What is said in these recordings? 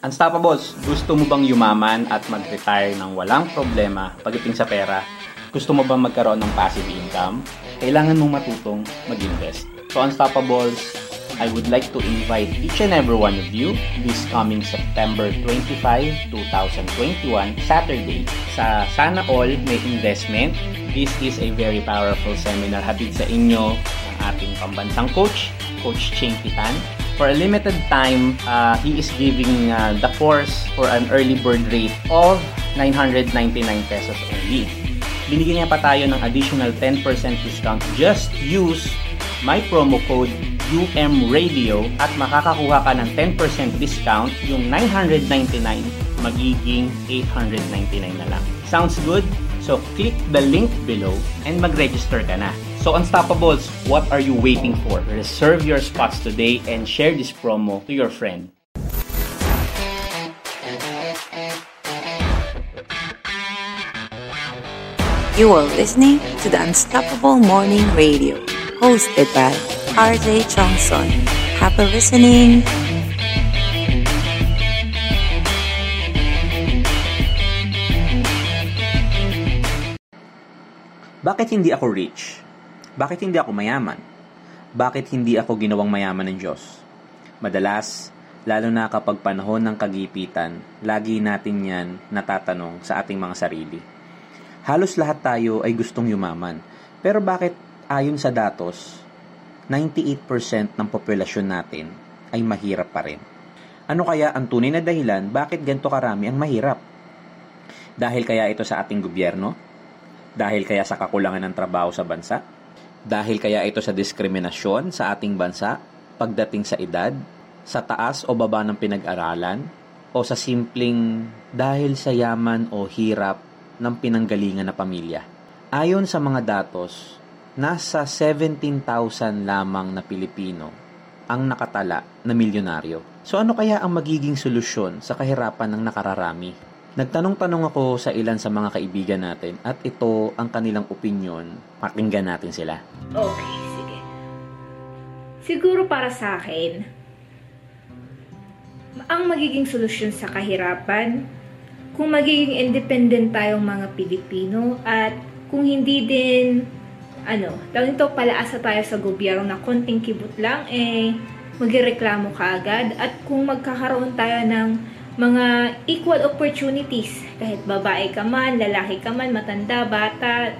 Unstoppables, gusto mo bang yumaman at mag-retire ng walang problema pagdating sa pera? Gusto mo bang magkaroon ng passive income? Kailangan mong matutong mag-invest. So Unstoppables, I would like to invite each and every one of you this coming September 25, 2021, Saturday, sa Sana All May Investment. This is a very powerful seminar hatid sa inyo ng ating pambansang coach, Coach Ching Pitan. For a limited time, uh, he is giving uh, the course for an early bird rate of 999 pesos only. Binigyan niya pa tayo ng additional 10% discount. Just use my promo code UMRadio at makakakuha ka ng 10% discount. Yung 999 magiging 899 na lang. Sounds good? So click the link below and mag-register ka na. So Unstoppables, what are you waiting for? Reserve your spots today and share this promo to your friend. You are listening to the Unstoppable Morning Radio, hosted by RJ Johnson. Happy listening. Bakit hindi ako rich? Bakit hindi ako mayaman? Bakit hindi ako ginawang mayaman ng Diyos? Madalas, lalo na kapag panahon ng kagipitan, lagi natin yan natatanong sa ating mga sarili. Halos lahat tayo ay gustong yumaman. Pero bakit ayon sa datos, 98% ng populasyon natin ay mahirap pa rin? Ano kaya ang tunay na dahilan bakit ganito karami ang mahirap? Dahil kaya ito sa ating gobyerno? Dahil kaya sa kakulangan ng trabaho sa bansa? Dahil kaya ito sa diskriminasyon sa ating bansa pagdating sa edad, sa taas o baba ng pinag-aralan, o sa simpleng dahil sa yaman o hirap ng pinanggalingan na pamilya? Ayon sa mga datos, nasa 17,000 lamang na Pilipino ang nakatala na milyonaryo. So ano kaya ang magiging solusyon sa kahirapan ng nakararami? Nagtanong-tanong ako sa ilan sa mga kaibigan natin at ito ang kanilang opinion. Pakinggan natin sila. Okay, sige. Siguro para sa akin, ang magiging solusyon sa kahirapan, kung magiging independent tayong mga Pilipino at kung hindi din, ano, tawag ito, palaasa tayo sa gobyerno na konting kibot lang, eh, magreklamo ka agad. At kung magkakaroon tayo ng mga equal opportunities, kahit babae ka man, lalaki ka man, matanda, bata,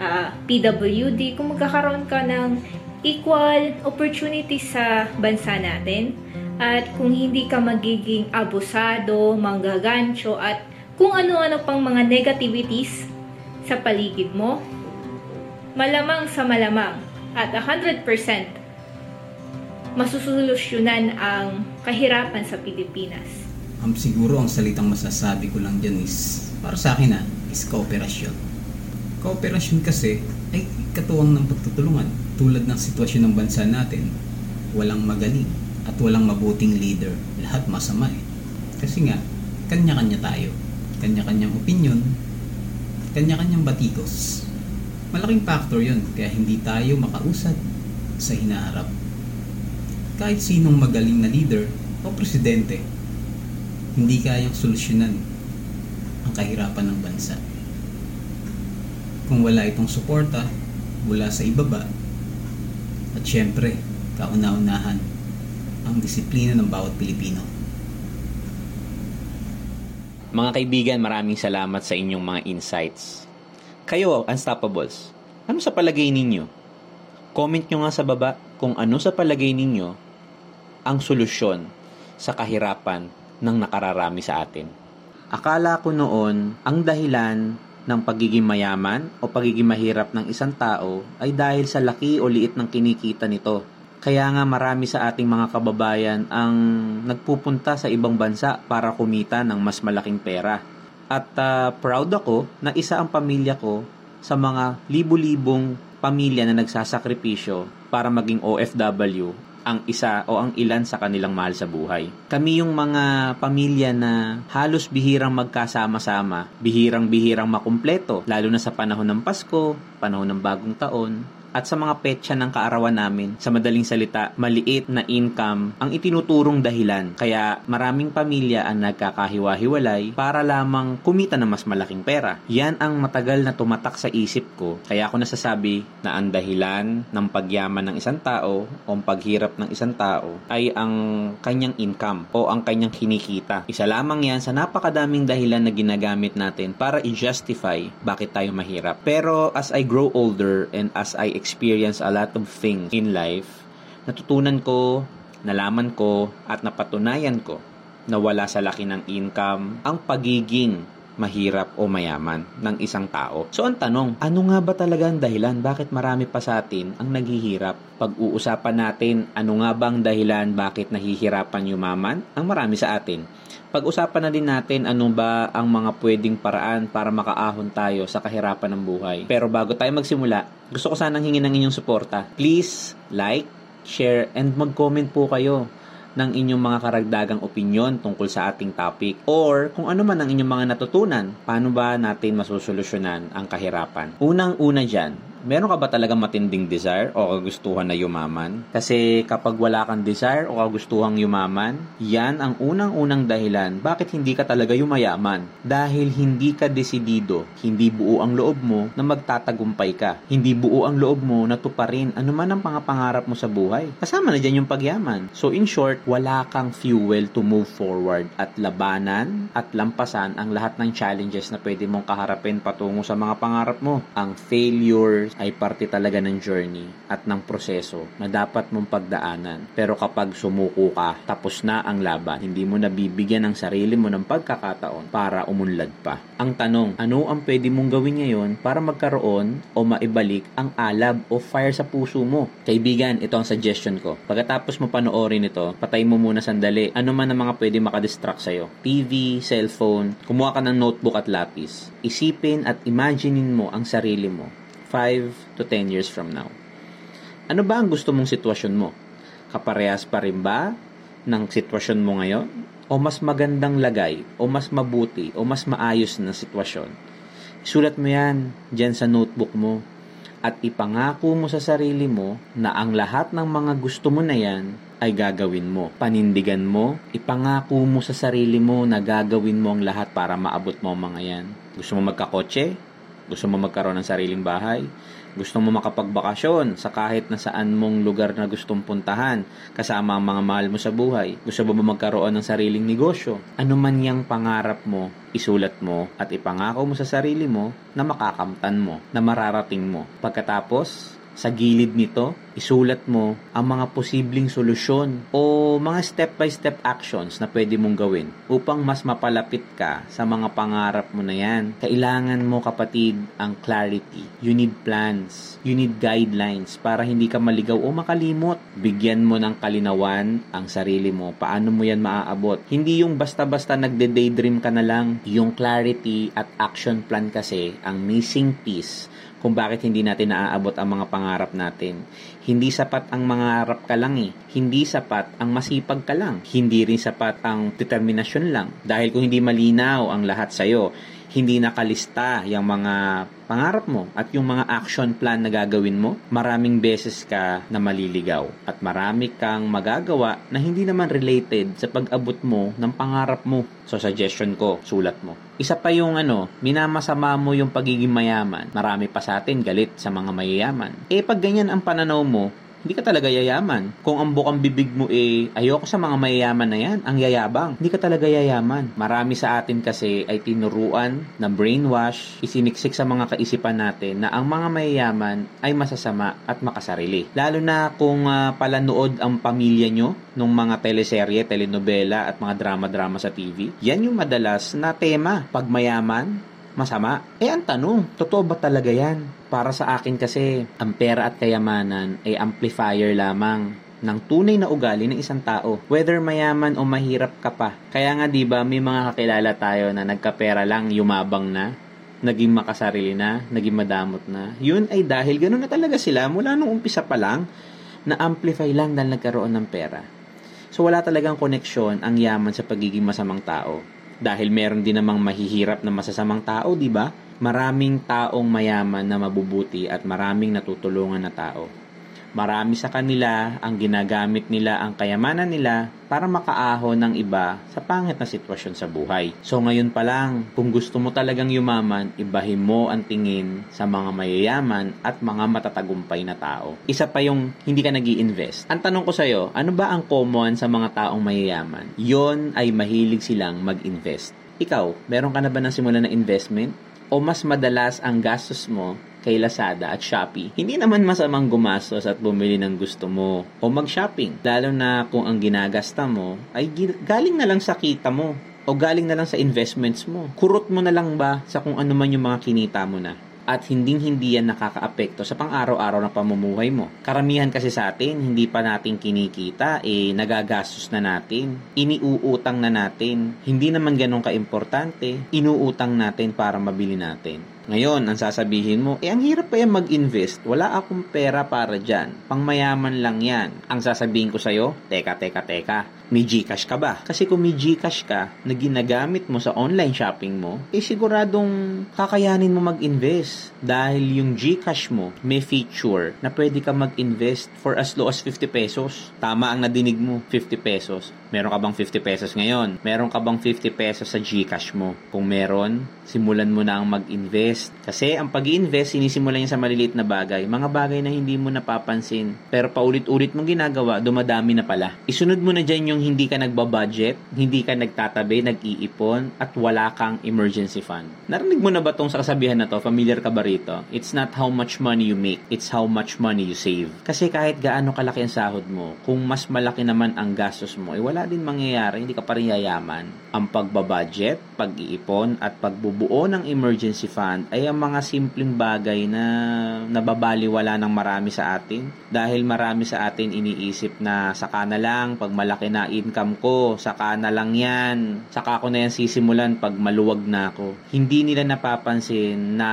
uh, PWD, kung magkakaroon ka ng equal opportunities sa bansa natin, at kung hindi ka magiging abusado, manggagancho, at kung ano-ano pang mga negativities sa paligid mo, malamang sa malamang at 100% masusolusyonan ang kahirapan sa Pilipinas. Um, siguro ang salitang masasabi ko lang dyan is, para sa akin na, is kooperasyon. Kooperasyon kasi ay katuwang ng pagtutulungan. Tulad ng sitwasyon ng bansa natin, walang magaling at walang mabuting leader. Lahat masama eh. Kasi nga, kanya-kanya tayo. Kanya-kanyang opinion, kanya-kanyang batikos. Malaking factor yun, kaya hindi tayo makausad sa hinaharap. Kahit sinong magaling na leader o presidente, hindi kayang solusyonan ang kahirapan ng bansa. Kung wala itong suporta mula sa ibaba, at syempre, kauna-unahan ang disiplina ng bawat Pilipino. Mga kaibigan, maraming salamat sa inyong mga insights. Kayo, Unstoppables, ano sa palagay ninyo? Comment nyo nga sa baba kung ano sa palagay ninyo ang solusyon sa kahirapan ng nakararami sa atin. Akala ko noon, ang dahilan ng pagiging mayaman o pagiging mahirap ng isang tao ay dahil sa laki o liit ng kinikita nito. Kaya nga marami sa ating mga kababayan ang nagpupunta sa ibang bansa para kumita ng mas malaking pera. At uh, proud ako na isa ang pamilya ko sa mga libu-libong pamilya na nagsasakripisyo para maging OFW ang isa o ang ilan sa kanilang mahal sa buhay. Kami yung mga pamilya na halos bihirang magkasama-sama, bihirang-bihirang makumpleto, lalo na sa panahon ng Pasko, panahon ng bagong taon, at sa mga petsa ng kaarawan namin. Sa madaling salita, maliit na income ang itinuturong dahilan. Kaya maraming pamilya ang nagkakahiwa-hiwalay para lamang kumita ng mas malaking pera. Yan ang matagal na tumatak sa isip ko. Kaya ako nasasabi na ang dahilan ng pagyaman ng isang tao o ang paghirap ng isang tao ay ang kanyang income o ang kanyang kinikita. Isa lamang yan sa napakadaming dahilan na ginagamit natin para i-justify bakit tayo mahirap. Pero as I grow older and as I experience a lot of things in life, natutunan ko, nalaman ko, at napatunayan ko na wala sa laki ng income ang pagiging mahirap o mayaman ng isang tao. So ang tanong, ano nga ba talaga ang dahilan? Bakit marami pa sa atin ang naghihirap? Pag-uusapan natin, ano nga bang dahilan bakit nahihirapan yumaman? Ang marami sa atin. Pag-usapan na din natin ano ba ang mga pwedeng paraan para makaahon tayo sa kahirapan ng buhay. Pero bago tayo magsimula, gusto ko sanang hingin ng inyong suporta. Please like, share, and mag-comment po kayo ng inyong mga karagdagang opinion tungkol sa ating topic or kung ano man ang inyong mga natutunan, paano ba natin masusolusyonan ang kahirapan. Unang-una dyan, meron ka ba talagang matinding desire o kagustuhan na yumaman? Kasi kapag wala kang desire o kagustuhang yumaman, yan ang unang-unang dahilan bakit hindi ka talaga yumayaman. Dahil hindi ka desidido, hindi buo ang loob mo na magtatagumpay ka. Hindi buo ang loob mo na tuparin anuman ang mga pangarap mo sa buhay. Kasama na dyan yung pagyaman. So in short, wala kang fuel to move forward at labanan at lampasan ang lahat ng challenges na pwede mong kaharapin patungo sa mga pangarap mo. Ang failures, ay parte talaga ng journey at ng proseso na dapat mong pagdaanan. Pero kapag sumuko ka, tapos na ang laban, hindi mo nabibigyan ng sarili mo ng pagkakataon para umunlad pa. Ang tanong, ano ang pwede mong gawin ngayon para magkaroon o maibalik ang alab o fire sa puso mo? Kaibigan, ito ang suggestion ko. Pagkatapos mo panoorin ito, patay mo muna sandali. Ano man ang mga pwede makadistract sa'yo? TV, cellphone, kumuha ka ng notebook at lapis. Isipin at imaginein mo ang sarili mo 5 to 10 years from now. Ano ba ang gusto mong sitwasyon mo? Kaparehas pa rin ba ng sitwasyon mo ngayon? O mas magandang lagay? O mas mabuti? O mas maayos na sitwasyon? Isulat mo yan dyan sa notebook mo at ipangako mo sa sarili mo na ang lahat ng mga gusto mo na yan ay gagawin mo. Panindigan mo, ipangako mo sa sarili mo na gagawin mo ang lahat para maabot mo ang mga yan. Gusto mo magkakotse? Gusto mo magkaroon ng sariling bahay? Gusto mo makapagbakasyon sa kahit na saan mong lugar na gustong puntahan kasama ang mga mahal mo sa buhay? Gusto mo ba magkaroon ng sariling negosyo? Ano man yang pangarap mo, isulat mo at ipangako mo sa sarili mo na makakamtan mo, na mararating mo. Pagkatapos, sa gilid nito, isulat mo ang mga posibleng solusyon o mga step-by-step actions na pwede mong gawin upang mas mapalapit ka sa mga pangarap mo na yan. Kailangan mo kapatid ang clarity. You need plans. You need guidelines para hindi ka maligaw o makalimot. Bigyan mo ng kalinawan ang sarili mo. Paano mo yan maaabot? Hindi yung basta-basta nagde-daydream ka na lang. Yung clarity at action plan kasi ang missing piece kung bakit hindi natin naaabot ang mga pangarap natin. Hindi sapat ang mangarap ka lang eh. Hindi sapat ang masipag ka lang. Hindi rin sapat ang determinasyon lang. Dahil kung hindi malinaw ang lahat sa'yo, hindi nakalista yung mga pangarap mo at yung mga action plan na gagawin mo, maraming beses ka na maliligaw at marami kang magagawa na hindi naman related sa pag-abot mo ng pangarap mo. So suggestion ko, sulat mo. Isa pa yung ano, minamasama mo yung pagiging mayaman. Marami pa sa atin galit sa mga mayayaman. Eh pag ganyan ang pananaw mo, hindi ka talaga yayaman. Kung ang bukang bibig mo eh, ayoko sa mga mayayaman na yan, ang yayabang, hindi ka talaga yayaman. Marami sa atin kasi ay tinuruan na brainwash, isiniksik sa mga kaisipan natin na ang mga mayayaman ay masasama at makasarili. Lalo na kung uh, palanood ang pamilya nyo ng mga teleserye, telenovela at mga drama-drama sa TV, yan yung madalas na tema. Pag mayaman, masama. Eh ang tanong, totoo ba talaga yan? Para sa akin kasi, ang pera at kayamanan ay amplifier lamang ng tunay na ugali ng isang tao. Whether mayaman o mahirap ka pa. Kaya nga 'di ba may mga kakilala tayo na nagkapera lang, yumabang na, naging makasarili na, naging madamot na. Yun ay dahil ganoon na talaga sila mula nung umpisa pa lang na amplify lang dahil nagkaroon ng pera. So wala talagang koneksyon ang yaman sa pagiging masamang tao. Dahil meron din namang mahihirap na masasamang tao, di ba? Maraming taong mayaman na mabubuti at maraming natutulungan na tao. Marami sa kanila ang ginagamit nila ang kayamanan nila para makaahon ng iba sa pangit na sitwasyon sa buhay. So ngayon pa lang, kung gusto mo talagang yumaman, ibahin mo ang tingin sa mga mayayaman at mga matatagumpay na tao. Isa pa yung hindi ka nag invest Ang tanong ko sa'yo, ano ba ang common sa mga taong mayayaman? Yon ay mahilig silang mag-invest. Ikaw, meron ka na ba ng simula na investment? O mas madalas ang gastos mo kay Lazada at Shopee, hindi naman masamang gumastos at bumili ng gusto mo o mag-shopping. Lalo na kung ang ginagasta mo ay galing na lang sa kita mo o galing na lang sa investments mo. Kurot mo na lang ba sa kung ano man yung mga kinita mo na at hinding-hindi yan nakakaapekto sa pang-araw-araw na pamumuhay mo. Karamihan kasi sa atin, hindi pa natin kinikita, eh nagagastos na natin, iniuutang na natin, hindi naman ganun ka-importante, inuutang natin para mabili natin. Ngayon, ang sasabihin mo, eh ang hirap pa yan mag-invest. Wala akong pera para dyan. Pangmayaman lang yan. Ang sasabihin ko sa'yo, teka, teka, teka. May Gcash ka ba? Kasi kung may Gcash ka na ginagamit mo sa online shopping mo, eh siguradong kakayanin mo mag-invest. Dahil yung Gcash mo may feature na pwede ka mag-invest for as low as 50 pesos. Tama ang nadinig mo, 50 pesos. Meron ka bang 50 pesos ngayon? Meron ka bang 50 pesos sa Gcash mo? Kung meron, simulan mo na ang mag-invest. Kasi ang pag invest sinisimulan niya sa maliliit na bagay. Mga bagay na hindi mo napapansin. Pero paulit-ulit mong ginagawa, dumadami na pala. Isunod mo na dyan yung hindi ka nagbabudget, hindi ka nagtatabi, nag-iipon, at wala kang emergency fund. Narinig mo na ba tong sa kasabihan na to? Familiar ka ba rito? It's not how much money you make, it's how much money you save. Kasi kahit gaano kalaki ang sahod mo, kung mas malaki naman ang gastos mo, eh wala din mangyayari, hindi ka pa rin yayaman. Ang pagbabudget, pag-iipon, at pagbubuo ng emergency fund ay ang mga simpleng bagay na nababaliwala ng marami sa atin. Dahil marami sa atin iniisip na saka na lang, pag malaki na income ko, saka na lang yan, saka ko na yan sisimulan pag maluwag na ako. Hindi nila napapansin na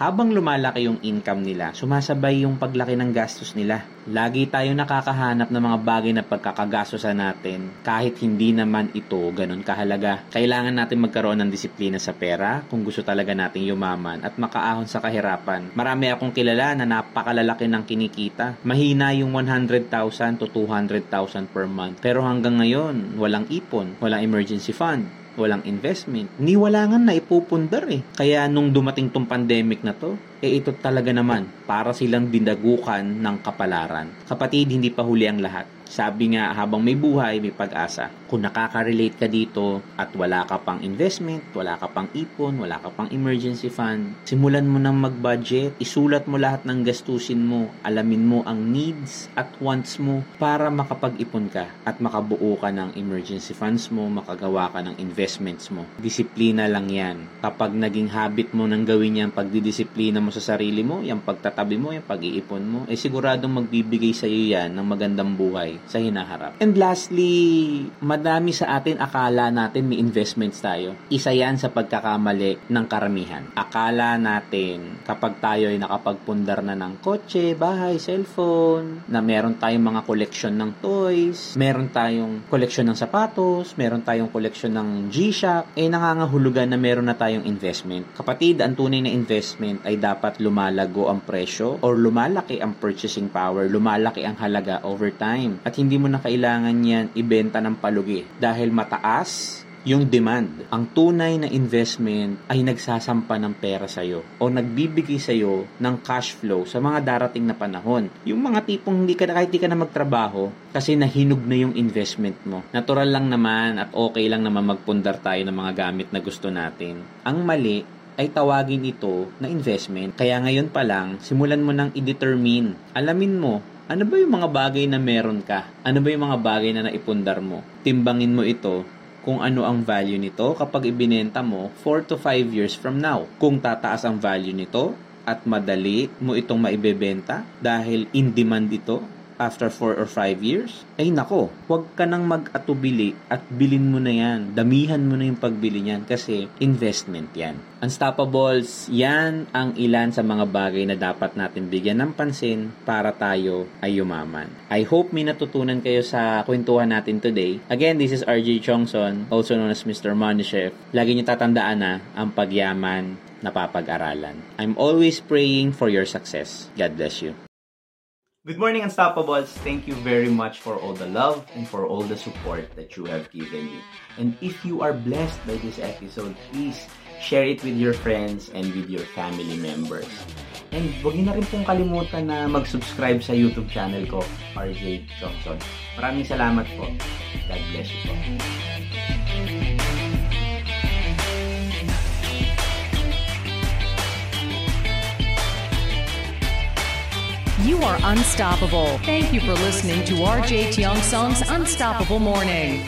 habang lumalaki yung income nila, sumasabay yung paglaki ng gastos nila. Lagi tayo nakakahanap ng mga bagay na pagkakagastosan natin kahit hindi naman ito ganun kahalaga. Kailangan natin magkaroon ng disiplina sa pera kung gusto talaga nating yumaman at makaahon sa kahirapan. Marami akong kilala na napakalalaki ng kinikita. Mahina yung 100,000 to 200,000 per month. Pero hanggang ngayon, walang ipon, walang emergency fund walang investment, ni wala nga na ipupundar eh. Kaya nung dumating tong pandemic na to, eh ito talaga naman para silang dinagukan ng kapalaran. Kapatid, hindi pa huli ang lahat. Sabi nga, habang may buhay, may pag-asa. Kung nakaka-relate ka dito at wala ka pang investment, wala ka pang ipon, wala ka pang emergency fund, simulan mo nang mag-budget, isulat mo lahat ng gastusin mo, alamin mo ang needs at wants mo para makapag-ipon ka at makabuo ka ng emergency funds mo, makagawa ka ng investments mo. Disiplina lang yan. Kapag naging habit mo nang gawin yan, pagdidisiplina mo sa sarili mo, yung pagtatabi mo, yung pag-iipon mo, eh siguradong magbibigay sa iyo yan ng magandang buhay sa hinaharap. And lastly, madami sa atin akala natin may investments tayo. Isa yan sa pagkakamali ng karamihan. Akala natin kapag tayo ay nakapagpundar na ng kotse, bahay, cellphone, na meron tayong mga collection ng toys, meron tayong collection ng sapatos, meron tayong collection ng G-Shock, eh nangangahulugan na meron na tayong investment. Kapatid, ang tunay na investment ay dapat lumalago ang presyo or lumalaki ang purchasing power, lumalaki ang halaga over time. At hindi mo na kailangan yan ibenta ng palugi dahil mataas yung demand. Ang tunay na investment ay nagsasampa ng pera sa iyo o nagbibigay sa iyo ng cash flow sa mga darating na panahon. Yung mga tipong hindi ka kahit hindi ka na magtrabaho kasi nahinog na yung investment mo. Natural lang naman at okay lang naman magpundar tayo ng mga gamit na gusto natin. Ang mali ay tawagin ito na investment. Kaya ngayon pa lang, simulan mo nang i-determine. Alamin mo ano ba yung mga bagay na meron ka? Ano ba yung mga bagay na naipundar mo? Timbangin mo ito kung ano ang value nito kapag ibinenta mo 4 to 5 years from now. Kung tataas ang value nito at madali mo itong maibebenta dahil in demand ito, after 4 or 5 years, ay nako, huwag ka nang mag-atubili at bilin mo na yan. Damihan mo na yung pagbili niyan kasi investment yan. Unstoppables, yan ang ilan sa mga bagay na dapat natin bigyan ng pansin para tayo ay yumaman. I hope may natutunan kayo sa kwentuhan natin today. Again, this is RJ Chongson, also known as Mr. Money Chef. Lagi niyo tatandaan na ang pagyaman napapag-aralan. I'm always praying for your success. God bless you. Good morning, Unstoppables. Thank you very much for all the love and for all the support that you have given me. And if you are blessed by this episode, please share it with your friends and with your family members. And huwag niyo na rin pong kalimutan na mag-subscribe sa YouTube channel ko, RJ Johnson. Maraming salamat po. God bless you po. You are unstoppable. Thank you for listening to RJ Tiong Song's Unstoppable Morning.